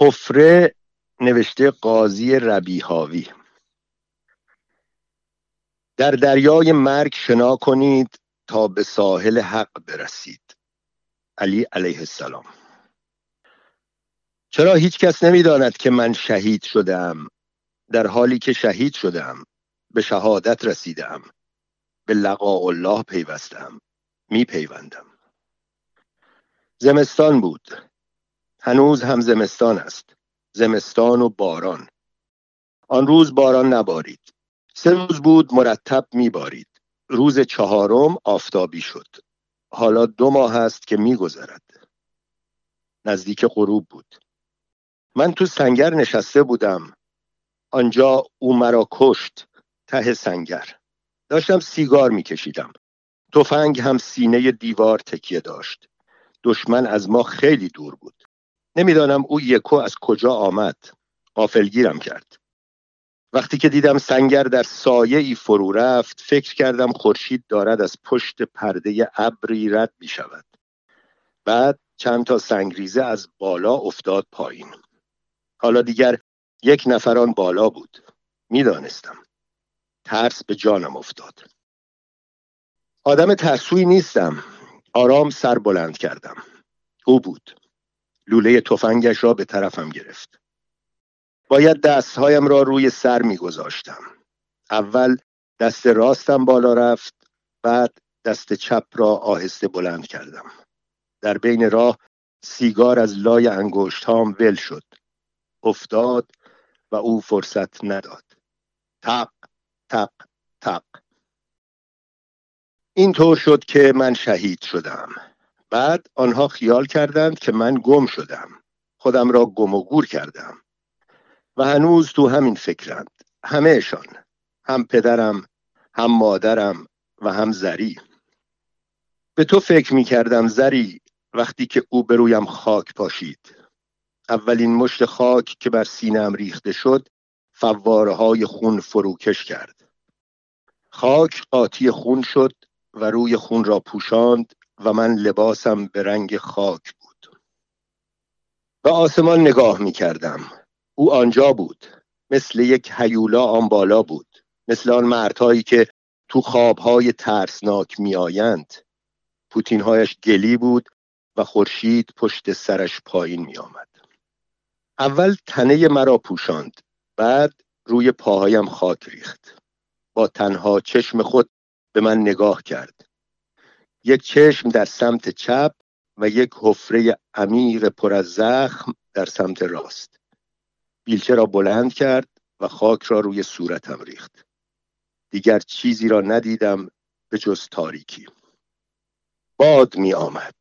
حفره نوشته قاضی ربیهاوی در دریای مرگ شنا کنید تا به ساحل حق برسید. علی علیه السلام. چرا هیچ کس نمی‌داند که من شهید شدم در حالی که شهید شدم به شهادت رسیدم به لقاء الله پیوستم می پیوندم زمستان بود. هنوز هم زمستان است. زمستان و باران. آن روز باران نبارید. سه روز بود مرتب میبارید. روز چهارم آفتابی شد. حالا دو ماه است که میگذرد. نزدیک غروب بود. من تو سنگر نشسته بودم. آنجا او مرا کشت. ته سنگر. داشتم سیگار میکشیدم. تفنگ هم سینه دیوار تکیه داشت. دشمن از ما خیلی دور بود. نمی‌دانم او یکو از کجا آمد. قافلگیرم کرد. وقتی که دیدم سنگر در سایه ای فرو رفت فکر کردم خورشید دارد از پشت پرده ابری رد می شود بعد چند تا سنگریزه از بالا افتاد پایین. حالا دیگر یک نفران بالا بود. می‌دانستم. ترس به جانم افتاد. آدم ترسوی نیستم. آرام سر بلند کردم. او بود. لوله تفنگش را به طرفم گرفت. باید دستهایم را روی سر میگذاشتم. اول دست راستم بالا رفت بعد دست چپ را آهسته بلند کردم. در بین راه سیگار از لای انگشتام ول شد. افتاد و او فرصت نداد. تق تق تق. این طور شد که من شهید شدم. بعد آنها خیال کردند که من گم شدم. خودم را گم و گور کردم. و هنوز تو همین فکرند. همهشان هم پدرم هم مادرم و هم زری. به تو فکر می کردم زری وقتی که او برویم خاک پاشید. اولین مشت خاک که بر سینم ریخته شد فواره های خون فروکش کرد. خاک قاطی خون شد و روی خون را پوشاند و من لباسم به رنگ خاک بود. به آسمان نگاه می کردم او آنجا بود. مثل یک هیولا آن بالا بود. مثل آن مردهایی که تو خوابهای ترسناک می آیند پوتینهایش گلی بود و خورشید پشت سرش پایین می آمد. اول تنه مرا پوشاند. بعد روی پاهایم خاک ریخت. با تنها چشم خود به من نگاه کرد. یک چشم در سمت چپ و یک حفره عمیق پر از زخم در سمت راست. بیلچه را بلند کرد و خاک را روی صورتم ریخت. دیگر چیزی را ندیدم به جز تاریکی. باد می آمد.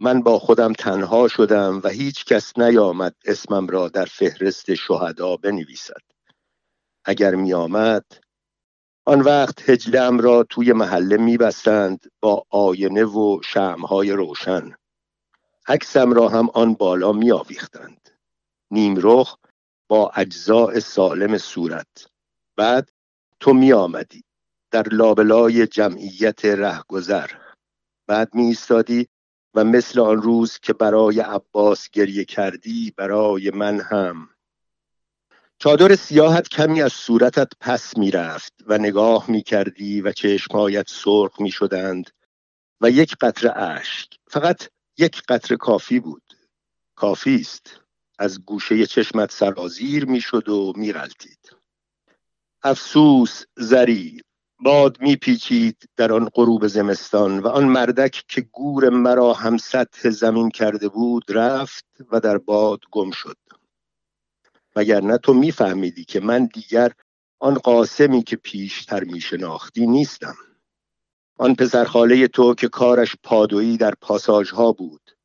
من با خودم تنها شدم و هیچ کس نیامد اسمم را در فهرست شهدا بنویسد. اگر می آمد آن وقت هجلم را توی محله میبستند با آینه و شمهای روشن. عکسم را هم آن بالا میآویختند. نیمرخ با اجزاء سالم صورت. بعد تو می آمدی در لابلای جمعیت رهگذر. بعد می ایستادی و مثل آن روز که برای عباس گریه کردی برای من هم. چادر سیاهت کمی از صورتت پس می‌رفت و نگاه می‌کردی و چشمهایت سرخ می‌شدند و یک قطره اشک فقط یک قطره کافی بود. کافی است. از گوشه چشمت سرازیر می‌شد و میغلطید. افسوس زری باد میپیچید در آن غروب زمستان و آن مردک که گور مرا هم سطح زمین کرده بود رفت و در باد گم شد. وگرنه تو میفهمیدی که من دیگر آن قاسمی که پیشتر میشناختی نیستم. آن پسرخاله تو که کارش پادویی در پاساژ ها بود.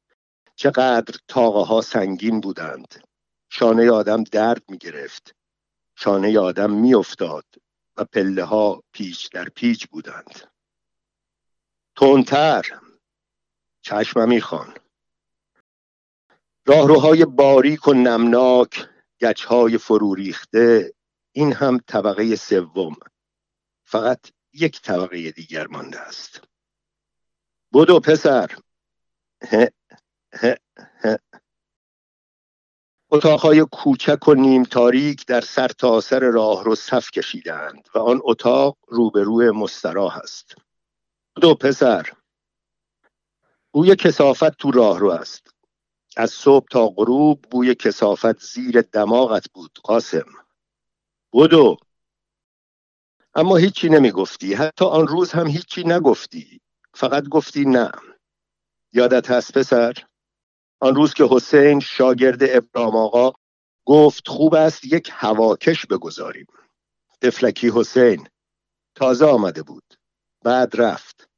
چقدر تاقه ها سنگین بودند. شانه آدم درد می گرفت شانه آدم می افتاد و پله ها پیچ در پیچ بودند. تونتر چشمم می‌خوان راهروهای باریک و نمناک گچهای فرو ریخته این هم طبقه سوم. فقط یک طبقه دیگر مانده است. بدو پسر. اتاقهای کوچک و نیم تاریک در سر سر راه رو صف کشیدند و آن اتاق روبروی مستراح است. دو پسر. بوی کسافت تو راه رو است. از صبح تا غروب بوی کسافت زیر دماغت بود قاسم. بودو اما هیچی نمی گفتی حتی آن روز هم هیچی نگفتی. فقط گفتی نه. یادت هست پسر؟ آن روز که حسین شاگرد ابرام آقا گفت خوب است یک هواکش بگذاریم. دفلکی حسین تازه آمده بود. بعد رفت.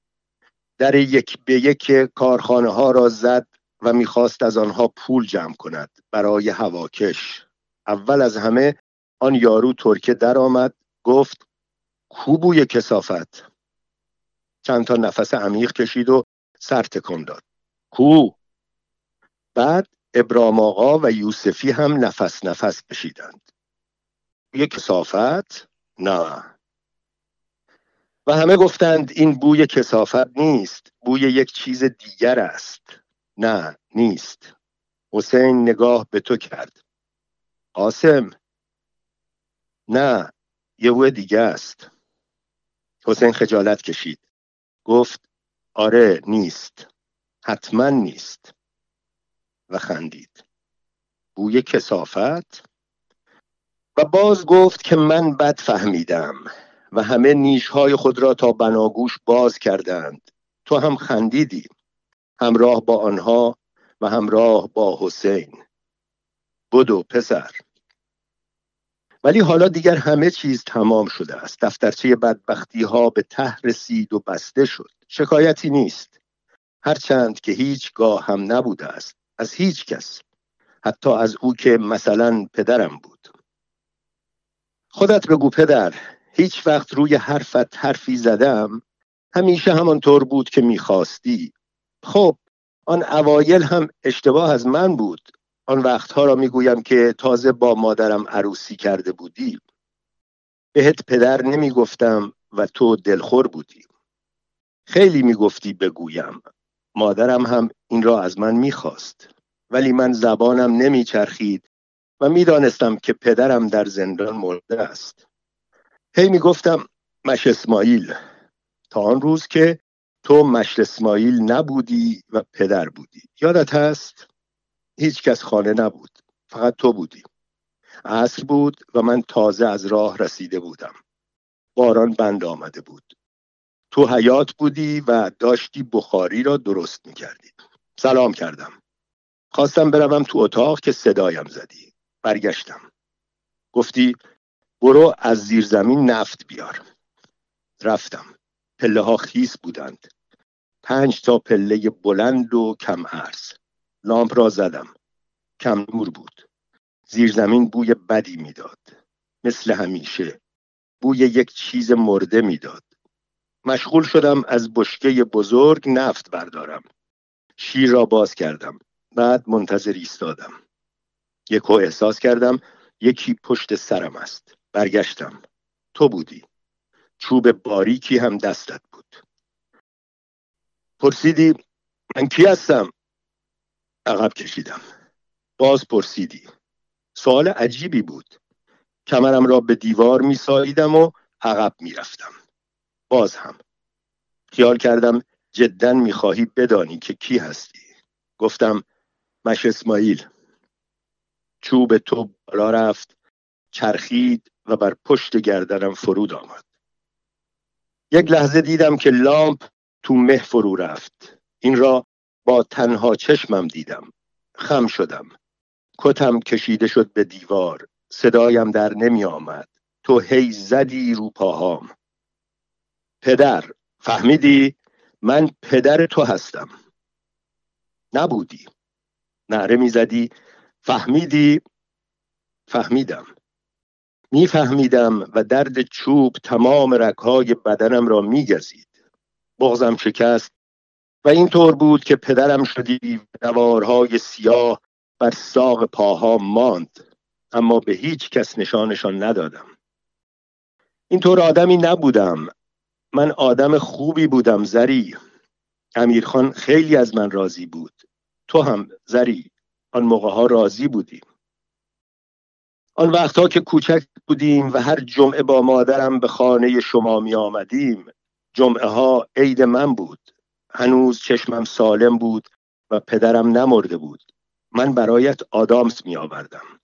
در یک به یک کارخانه ها را زد و می‌خواست از آنها پول جمع کند برای هواکش. اول از همه آن یارو ترکه درآمد گفت کوبوی کسافت؟ چند تا نفس عمیق کشید و سر تکان داد. کو؟ بعد ابرام آقا و یوسفی هم نفس نفس کشیدند. یک کسافت؟ نه. و همه گفتند این بوی کسافت نیست بوی یک چیز دیگر است. نه نیست. حسین نگاه به تو کرد. قاسم. نه یه بوی دیگه است. حسین خجالت کشید. گفت آره نیست. حتما نیست. و خندید. بوی کسافت؟ و باز گفت که من بد فهمیدم و همه نیشهای خود را تا بناگوش باز کردند. تو هم خندیدی. همراه با آنها و همراه با حسین. بدو پسر. ولی حالا دیگر همه چیز تمام شده است. دفترچه بدبختی ها به ته رسید و بسته شد. شکایتی نیست. هرچند که هیچگاه هم نبوده است. از هیچ کس. حتی از او که مثلا پدرم بود. خودت بگو پدر. هیچ وقت روی حرفت حرفی زدم. همیشه همانطور بود که می‌خواستی. خب آن اوایل هم اشتباه از من بود. آن وقتها را می‌گویم که تازه با مادرم عروسی کرده بودی. بهت پدر نمی‌گفتم و تو دلخور بودی. خیلی می‌گفتی بگویم. مادرم هم این را از من می‌خواست. ولی من زبانم نمیچرخید و می‌دانستم که پدرم در زندان مرده است. هی می‌گفتم مش اسماعیل تا آن روز که تو مشل اسماعیل نبودی و پدر بودی. یادت هست؟ هیچ کس خانه نبود. فقط تو بودی. عصر بود و من تازه از راه رسیده بودم. باران بند آمده بود. تو حیات بودی و داشتی بخاری را درست می‌کردی. سلام کردم. خواستم بروم تو اتاق که صدایم زدی. برگشتم. گفتی برو از زیر زمین نفت بیار. رفتم. پله ها خیس بودند. پنج تا پله بلند و کم عرض. لامپ را زدم. کم نور بود. زیر زمین بوی بدی می‌داد. مثل همیشه. بوی یک چیز مرده می‌داد. مشغول شدم از بشکه بزرگ نفت بردارم. شیر را باز کردم. بعد منتظر ایستادم. یکو احساس کردم یکی پشت سرم است. برگشتم. تو بودی. چوب باریکی هم دستت بود. پرسیدی من کی هستم؟ عقب کشیدم. باز پرسیدی. سوال عجیبی بود. کمرم را به دیوار می ساییدم و عقب می رفتم باز هم. خیال کردم جدا می‌خواهی بدانی که کی هستی. گفتم مش اسماعیل. چوب تو بالا رفت چرخید و بر پشت گردنم فرود آمد. یک لحظه دیدم که لامپ تو مه فرو رفت. این را با تنها چشمم دیدم. خم شدم. کتم کشیده شد به دیوار. صدایم در نمی آمد. تو هی زدی رو پاهام. پدر فهمیدی؟ من پدر تو هستم. نبودی. نعره می‌زدی فهمیدی؟ فهمیدم. میفهمیدم و درد چوب تمام رکهای بدنم را میگزید بغزم شکست و اینطور بود که پدرم شدی دوارهای سیاه بر ساق پاها ماند اما به هیچ کس نشانشان ندادم. اینطور آدمی نبودم. من آدم خوبی بودم زری. امیرخان خیلی از من راضی بود. تو هم زری. آن موقع ها راضی بودی آن وقتها که کوچک بودیم و هر جمعه با مادرم به خانه شما می آمدیم جمعه ها عید من بود. هنوز چشمم سالم بود و پدرم نمرده بود. من برایت آدامس می آوردم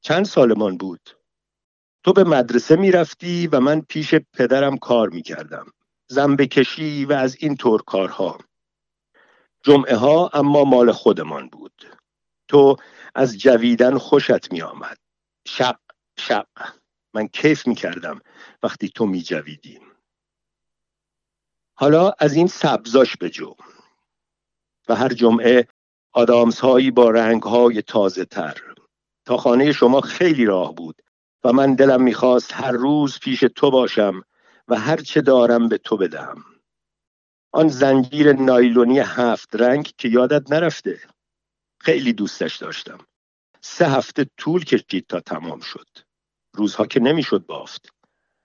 چند سالمان بود؟ تو به مدرسه می رفتی و من پیش پدرم کار می کردم زنبه و از این طور کارها. جمعه ها اما مال خودمان بود. تو از جویدن خوشت می آمد شق شق. من کیف می کردم وقتی تو می جویدیم حالا از این سبزاش بجو و هر جمعه آدامس هایی با رنگ های تازه تر تا خانه شما خیلی راه بود و من دلم می‌خواست هر روز پیش تو باشم و هر چه دارم به تو بدهم. آن زنجیر نایلونی هفت رنگ که یادت نرفته. خیلی دوستش داشتم. سه هفته طول کشید تا تمام شد. روزها که نمی‌شد بافت.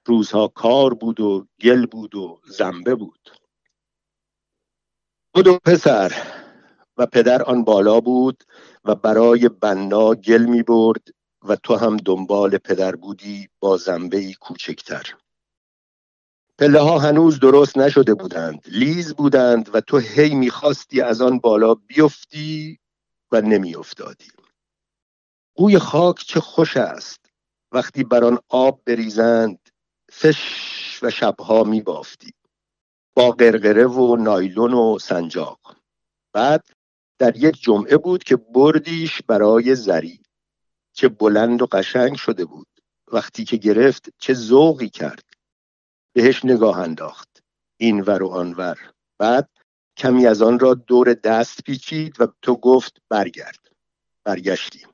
روزها کار بود و گل بود و زنبه بود. بدو پسر و پدر آن بالا بود و برای بنا گل می برد و تو هم دنبال پدر بودی با زنبه ای کوچکتر. پله ها هنوز درست نشده بودند لیز بودند و تو هی می‌خواستی از آن بالا بیفتی و نمیافتادی. بوی خاک چه خوش است وقتی بر آن آب بریزند فش و شبها میبافتی. با قرقره و نایلون و سنجاق. بعد در یک جمعه بود که بردیش برای زری چه بلند و قشنگ شده بود. وقتی که گرفت چه ذوقی کرد. بهش نگاه انداخت. این ور و آنور بعد کمی از آن را دور دست پیچید و تو گفت برگرد. برگشتیم.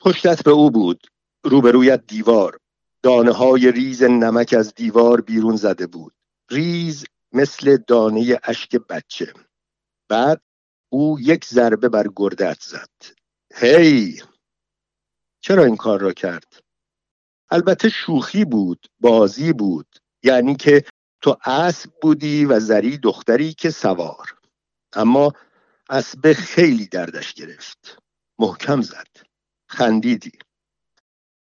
پشتت به او بود. روبرویت دیوار. دانه های ریز نمک از دیوار بیرون زده بود. ریز مثل دانه اشک بچه. بعد او یک ضربه بر گردت زد. هی! چرا این کار را کرد؟ البته شوخی بود بازی بود. یعنی که تو اسب بودی و زری دختری که سوار. اما اسب خیلی دردش گرفت. محکم زد. خندیدی.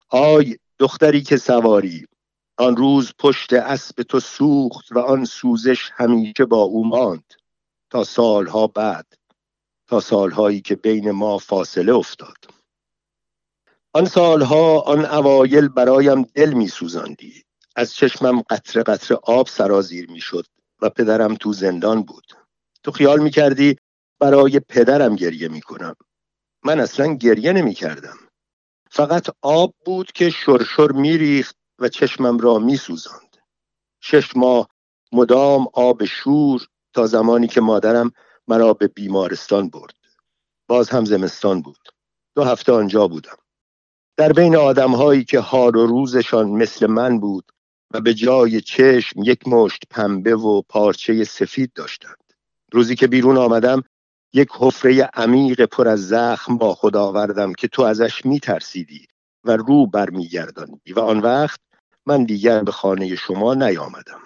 آی دختری که سواری. آن روز پشت اسب تو سوخت و آن سوزش همیشه با او ماند. تا سالها بعد. تا سالهایی که بین ما فاصله افتاد. آن سالها آن اوایل برایم دل می سوزاندی. از چشمم قطره قطره آب سرازیر می شد و پدرم تو زندان بود. تو خیال می کردی برای پدرم گریه می کنم. من اصلا گریه نمی کردم. فقط آب بود که شرشر می ریخت و چشمم را می سوزاند شش ماه مدام آب شور تا زمانی که مادرم مرا به بیمارستان برد. باز هم زمستان بود. دو هفته آنجا بودم. در بین آدم هایی که حال و روزشان مثل من بود و به جای چشم یک مشت پنبه و پارچه سفید داشتند. روزی که بیرون آمدم یک حفره عمیق پر از زخم با خود آوردم که تو ازش میترسیدی و رو برمیگرداندی و آن وقت من دیگر به خانه شما نیامدم.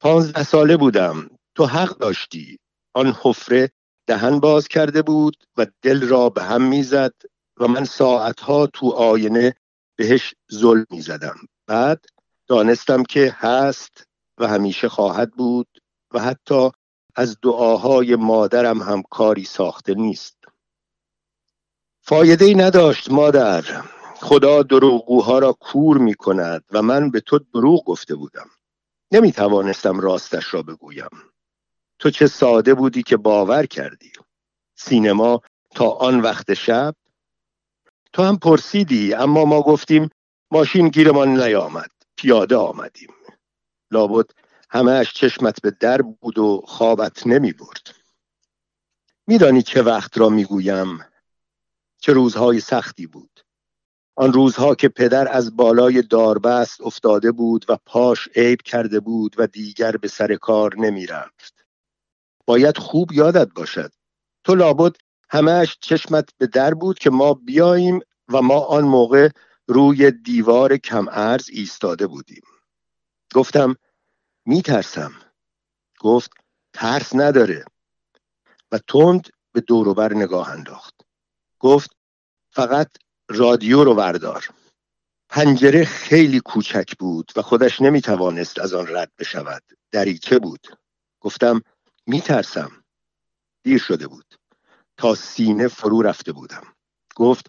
پانزده ساله بودم. تو حق داشتی. آن حفره دهن باز کرده بود و دل را به هم می‌زد و من ساعتها تو آینه بهش ظلم می‌زدم. بعد دانستم که هست و همیشه خواهد بود و حتی از دعاهای مادرم هم کاری ساخته نیست. فایده ای نداشت مادر. خدا دروغگوها را کور می کند و من به تو دروغ گفته بودم. نمی توانستم راستش را بگویم. تو چه ساده بودی که باور کردی. سینما تا آن وقت شب؟ تو هم پرسیدی اما ما گفتیم ماشین گیرمان نیامد. پیاده آمدیم. لابد همهش چشمت به در بود و خوابت نمی برد. میدانی چه وقت را می‌گویم چه روزهای سختی بود. آن روزها که پدر از بالای داربست افتاده بود و پاش عیب کرده بود و دیگر به سر کار نمی رفت. باید خوب یادت باشد. تو لابد همهش چشمت به در بود که ما بیاییم و ما آن موقع روی دیوار کم ارز ایستاده بودیم. گفتم میترسم. گفت ترس نداره. و تند به دوروبر نگاه انداخت. گفت فقط رادیو رو وردار پنجره خیلی کوچک بود و خودش نمی توانست از آن رد بشود. دریچه بود. گفتم میترسم. دیر شده بود. تا سینه فرو رفته بودم. گفت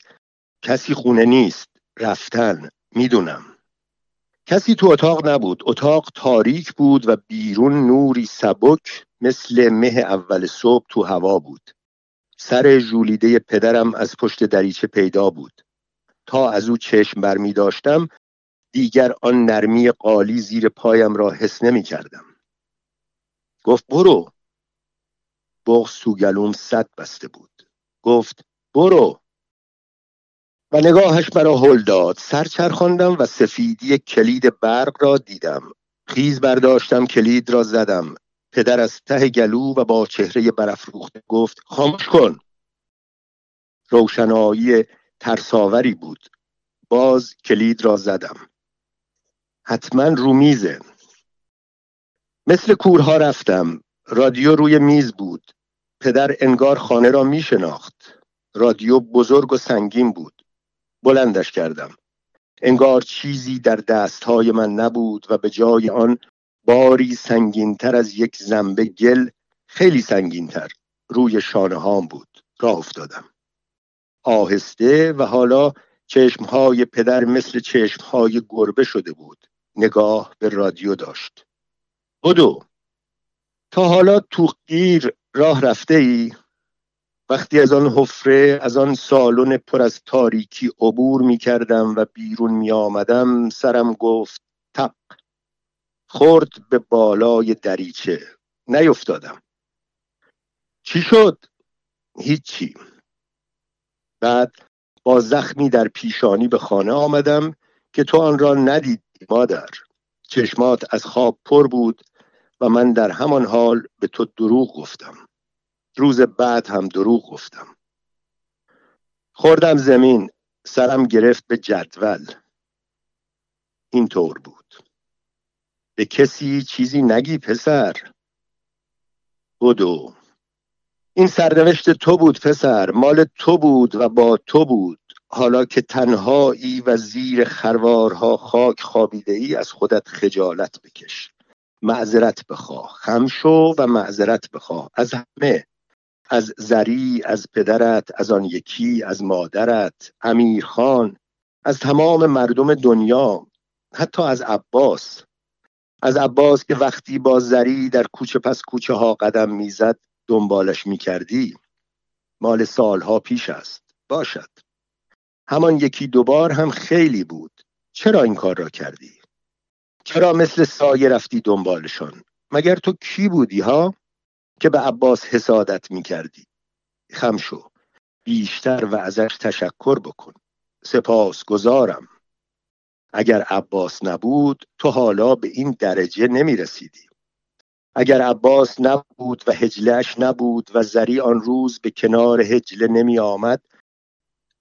کسی خونه نیست. رفتن. می‌دونم. کسی تو اتاق نبود. اتاق تاریک بود و بیرون نوری سبک مثل مه اول صبح تو هوا بود. سر ژولیده پدرم از پشت دریچه پیدا بود. تا از او چشم برمی داشتم دیگر آن نرمی قالی زیر پایم را حس نمی کردم. گفت برو. بغز تو گلوم صد بسته بود. گفت برو. و نگاهش مرا هل داد. سر چرخاندم و سفیدی کلید برق را دیدم. خیز برداشتم کلید را زدم. پدر از ته گلو و با چهره برافروخته گفت خاموش کن. روشنایی ترساوری بود. باز کلید را زدم. حتما رو میزه. مثل کورها رفتم. رادیو روی میز بود. پدر انگار خانه را می شناخت رادیو بزرگ و سنگین بود. بلندش کردم. انگار چیزی در دستهای من نبود و به جای آن باری سنگینتر از یک زنبه گل خیلی سنگینتر روی شانه هام بود راه افتادم. آهسته و حالا چشمهای پدر مثل چشمهای گربه شده بود. نگاه به رادیو داشت. بدو تا حالا تو گیر راه رفته ای؟ وقتی از آن حفره از آن سالن پر از تاریکی عبور می کردم و بیرون می آمدم سرم گفت تق خورد به بالای دریچه نیفتادم. چی شد؟ هیچی. بعد با زخمی در پیشانی به خانه آمدم که تو آن را ندیدی مادر. چشمات از خواب پر بود و من در همان حال به تو دروغ گفتم. روز بعد هم دروغ گفتم. خوردم زمین سرم گرفت به جدول. اینطور بود. به کسی چیزی نگی پسر. بدو. این سرنوشت تو بود پسر مال تو بود و با تو بود. حالا که تنهایی و زیر خروارها خاک خابیده ای از خودت خجالت بکش. معذرت بخواه. خم شو و معذرت بخواه. از همه. از زری از پدرت از آن یکی از مادرت امیرخان از تمام مردم دنیا حتی از عباس. از عباس که وقتی با زری در کوچه پس کوچه ها قدم می‌زد دنبالش می‌کردی. مال سالها پیش است. باشد. همان یکی دوبار هم خیلی بود. چرا این کار را کردی؟ چرا مثل سایه رفتی دنبالشان؟ مگر تو کی بودی ها؟ که به عباس حسادت می کردی خم شو. بیشتر و ازش تشکر بکن. سپاس گذارم. اگر عباس نبود تو حالا به این درجه نمی رسیدی اگر عباس نبود و هجلش نبود و زری آن روز به کنار هجله نمی آمد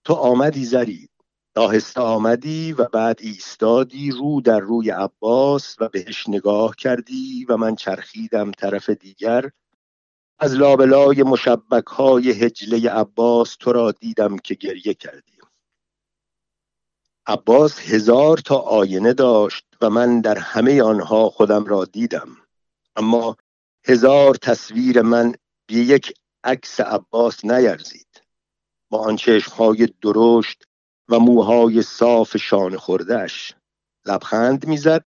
تو آمدی زری. آهسته آمدی و بعد ایستادی رو در روی عباس و بهش نگاه کردی و من چرخیدم طرف دیگر از لابلای مشبک های هجله عباس تو را دیدم که گریه کردی عباس هزار تا آینه داشت و من در همه آنها خودم را دیدم. اما هزار تصویر من به یک عکس عباس نیرزید. با آن چشمهای درشت و موهای صاف شانه خوردهش لبخند می‌زد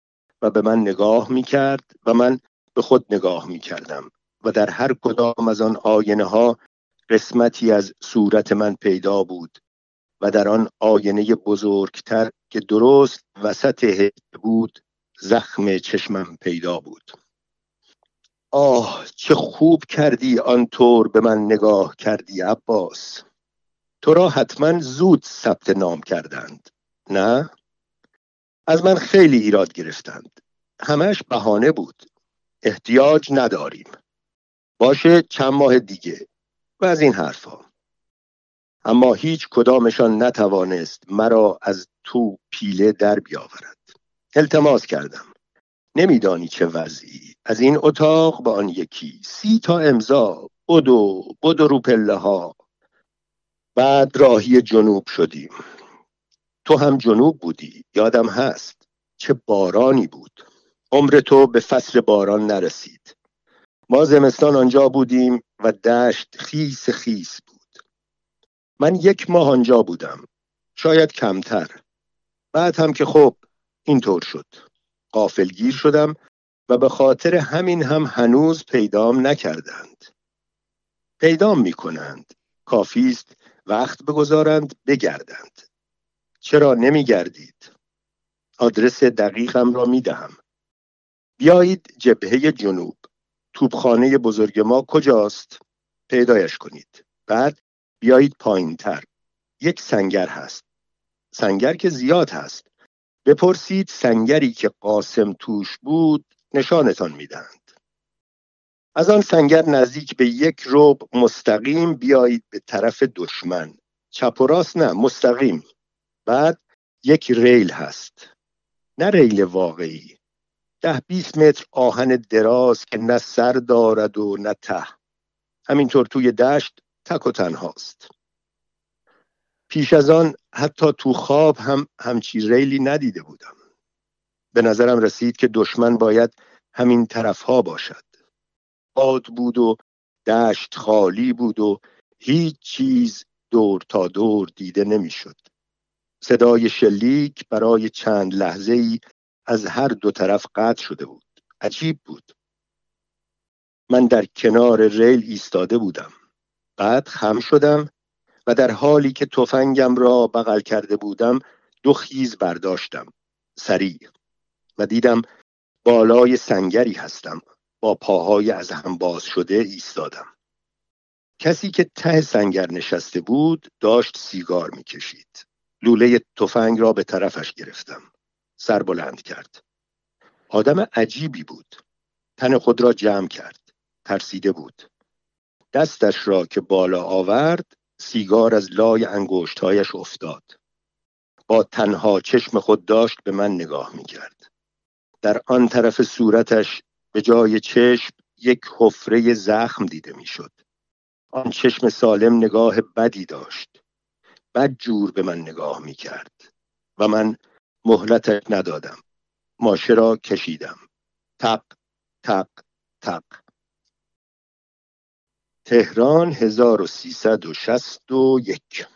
و به من نگاه می‌کرد و من به خود نگاه می‌کردم. و در هر کدام از آن آینه ها قسمتی از صورت من پیدا بود و در آن آینه بزرگتر که درست وسط بود زخم چشمم پیدا بود. آه چه خوب کردی آنطور به من نگاه کردی عباس! تو را حتما زود ثبت نام کردند نه؟ از من خیلی ایراد گرفتند. همش بهانه بود. احتیاج نداریم. باشه چند ماه دیگه. و از این حرفها اما هیچ کدامشان نتوانست مرا از تو پیله در بیاورد. التماس کردم. نمیدانی چه وضعی. از این اتاق به آن یکی. سی تا امضا. بدو بدو رو پله ها. بعد راهی جنوب شدیم. تو هم جنوب بودی. یادم هست. چه بارانی بود. عمر تو به فصل باران نرسید. ما زمستان آنجا بودیم و دشت خیس خیس بود. من یک ماه آنجا بودم. شاید کمتر. بعد هم که خب اینطور شد. قافلگیر شدم و به خاطر همین هم هنوز پیدام نکردند. پیدام می کنند کافی است وقت بگذارند بگردند. چرا نمی گردید آدرس دقیقم را می دهم بیایید جبهه جنوب. توبخانه بزرگ ما کجاست؟ پیدایش کنید. بعد بیایید پایین تر یک سنگر هست. سنگر که زیاد هست. بپرسید سنگری که قاسم توش بود نشانتان می‌دهند. از آن سنگر نزدیک به یک روب مستقیم بیایید به طرف دشمن. چپ و راست نه مستقیم. بعد یک ریل هست. نه ریل واقعی. ده بیست متر آهن دراز که نه سر دارد و نه ته. همینطور توی دشت تک و تنهاست. پیش از آن حتی تو خواب هم همچی ریلی ندیده بودم. به نظرم رسید که دشمن باید همین طرف ها باشد. باد بود و دشت خالی بود و هیچ چیز دور تا دور دیده نمی‌شد. صدای شلیک برای چند لحظه ای از هر دو طرف قطع شده بود. عجیب بود. من در کنار ریل ایستاده بودم. بعد خم شدم و در حالی که تفنگم را بغل کرده بودم دو خیز برداشتم. سریع. و دیدم بالای سنگری هستم. با پاهای از هم باز شده ایستادم. کسی که ته سنگر نشسته بود داشت سیگار می‌کشید. لوله تفنگ را به طرفش گرفتم. سر بلند کرد. آدم عجیبی بود. تن خود را جمع کرد. ترسیده بود. دستش را که بالا آورد سیگار از لای انگشتهایش افتاد. با تنها چشم خود داشت به من نگاه می کرد در آن طرف صورتش به جای چشم یک حفره زخم دیده می‌شد. آن چشم سالم نگاه بدی داشت. بد جور به من نگاه می کرد و من مهلتش ندادم. ماشه را کشیدم. تق تق تق. تهران 1361